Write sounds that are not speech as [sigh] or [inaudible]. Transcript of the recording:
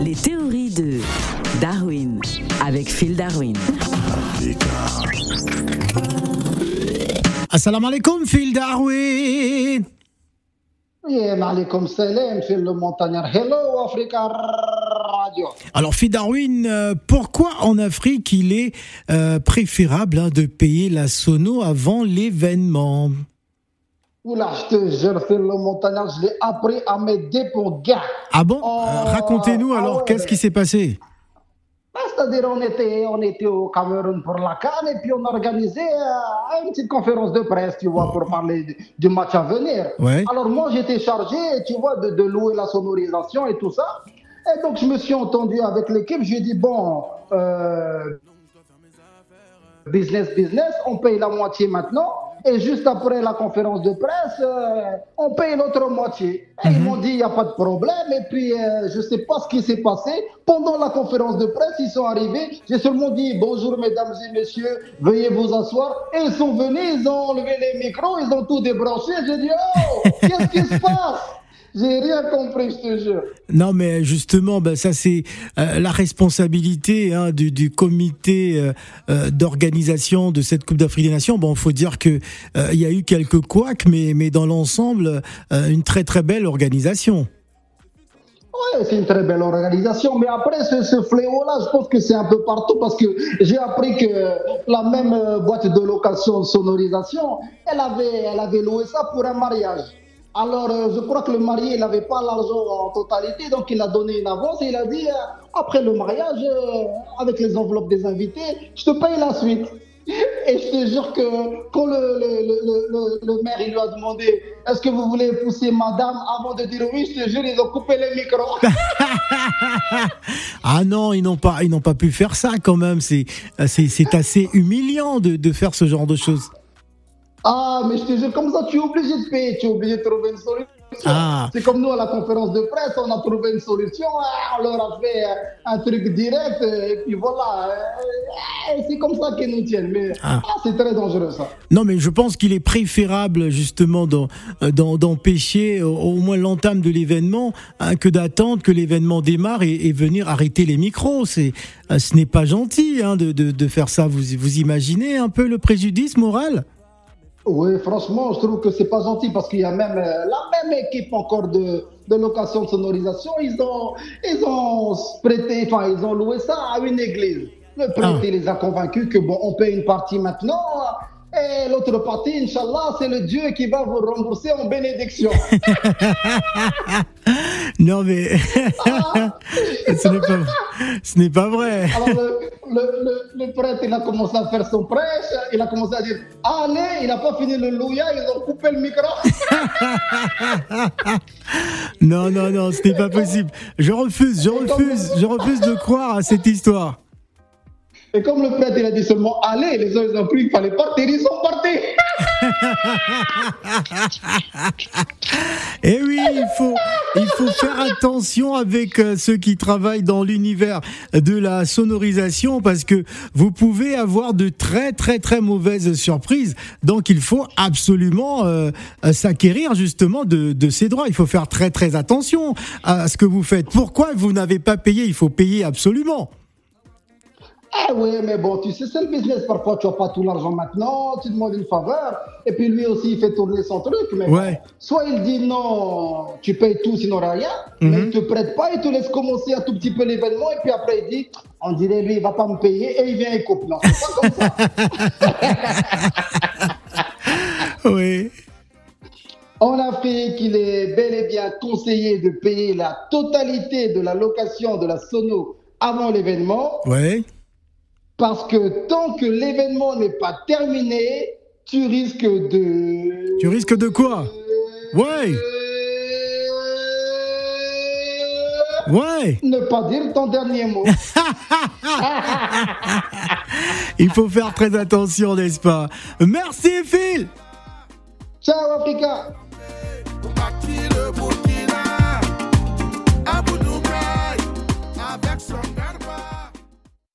Les théories de Darwin avec Phil Darwin. Assalamu alaikum, Phil Darwin. Alaikum salam, Phil le montagnard. Hello, Africa Radio. Alors, Phil Darwin, euh, pourquoi en Afrique il est euh, préférable hein, de payer la sono avant l'événement? Je te jure, Phil le montagnard, je l'ai appris à m'aider pour gars. Ah bon Oh, Euh, Racontez-nous ah alors, ouais. qu'est-ce qui s'est passé Ben, C'est-à-dire, on était, on était au Cameroun pour la Cannes et puis on a organisé euh, une petite conférence de presse, tu vois, pour parler du, du match à venir. Ouais. Alors moi, j'étais chargé, tu vois, de, de louer la sonorisation et tout ça. Et donc, je me suis entendu avec l'équipe. J'ai dit, bon, euh, business, business, on paye la moitié maintenant. Et juste après la conférence de presse, euh, on paye l'autre moitié. Et ils m'ont dit, il n'y a pas de problème. Et puis, euh, je ne sais pas ce qui s'est passé. Pendant la conférence de presse, ils sont arrivés. J'ai seulement dit, bonjour mesdames et messieurs, veuillez vous asseoir. Et ils sont venus, ils ont enlevé les micros, ils ont tout débranché. J'ai dit, oh, qu'est-ce qui se passe? J'ai rien compris, je te jure. Non, mais justement, ben, ça c'est euh, la responsabilité hein, du, du comité euh, euh, d'organisation de cette Coupe d'Afrique des Nations. Bon, faut dire que euh, il y a eu quelques couacs, mais, mais dans l'ensemble, une très très belle organisation. Ouais, c'est une très belle organisation, mais après ce, ce fléau-là, je pense que c'est un peu partout parce que j'ai appris que la même boîte de location sonorisation, elle avait, elle avait loué ça pour un mariage. Alors, euh, je crois que le marié, il n'avait pas l'argent en totalité, donc il a donné une avance et il a dit, euh, après le mariage, euh, avec les enveloppes des invités, je te paye la suite. [laughs] Et je te jure que quand le, le, le, le- maire il lui a demandé est-ce que vous voulez pousser madame avant de dire oui, je te jure, ils ont coupé les micros. [laughs] Ah non, ils n'ont pas, pas pu faire ça quand même. C'est assez humiliant de, de faire ce genre de choses. Ah, mais je te jure, comme ça, tu es obligé de payer, tu es obligé de trouver une solution. Ah. C'est comme nous à la conférence de presse, on a trouvé une solution, ah, on leur a fait euh, un truc direct, euh, et puis voilà. euh, C'est comme ça qu'ils nous tiennent. Mais Ah. ah, c'est très dangereux ça. Non, mais je pense qu'il est préférable justement d'empêcher au, moins l'entame de l'événement hein, que d'attendre que l'événement démarre et, et venir arrêter les micros. C'est, ce n'est pas gentil hein, de, de, de faire ça. Vous, vous imaginez un peu le préjudice moral? Oui, franchement, je trouve que c'est pas gentil parce qu'il y a même euh, la même équipe encore de, de location de sonorisation. Ils ont, ils ont prêté, enfin, ils ont loué ça à une église. Le prêtre, Ah. les a convaincus que bon, on paye une partie maintenant. Et l'autre partie, Inch'Allah, c'est le Dieu qui va vous rembourser en bénédiction. [laughs] Non, mais [laughs] ce n'est pas, ce n'est pas vrai. Alors, le, le- le- le prêtre, il a commencé à faire son prêche. Il a commencé à dire Allez, il n'a pas fini le louia, ils ont coupé le micro. [laughs] Non, non, non, ce n'est pas possible. Je refuse, je refuse, je refuse de croire à cette histoire. Et comme le prêtre, il a dit seulement Allez, les autres, ils ont cru qu'il fallait partir, ils sont partis. [laughs] Eh oui, il faut, faire attention avec euh, ceux qui travaillent dans l'univers de la sonorisation parce que vous pouvez avoir de très très très mauvaises surprises. Donc il faut absolument euh, s'acquérir justement de, de ces droits. Il faut faire très très attention à ce que vous faites. Pourquoi vous n'avez pas payé? Il faut payer absolument. Ah oui, mais bon, tu sais, c'est le business. Parfois, tu n'as pas tout l'argent maintenant, tu demandes une faveur, et puis lui aussi, il fait tourner son truc. Mais Ouais. soit il dit non, tu payes tout, sinon rien, mais il te prête pas, il te laisse commencer un tout petit peu l'événement, et puis après, il dit, on dirait lui, il va pas me payer, et il vient et coupe. Non, c'est pas comme ça. [laughs] Oui. En Afrique, il est bel et bien conseillé de payer la totalité de la location de la sono avant l'événement, Ouais. Parce que tant que l'événement n'est pas terminé, tu risques de... Tu risques de quoi Ouais. Ouais. [laughs] Ne pas dire ton dernier mot. [laughs] Il faut faire très attention, n'est-ce pas? Merci Phil Ciao Africa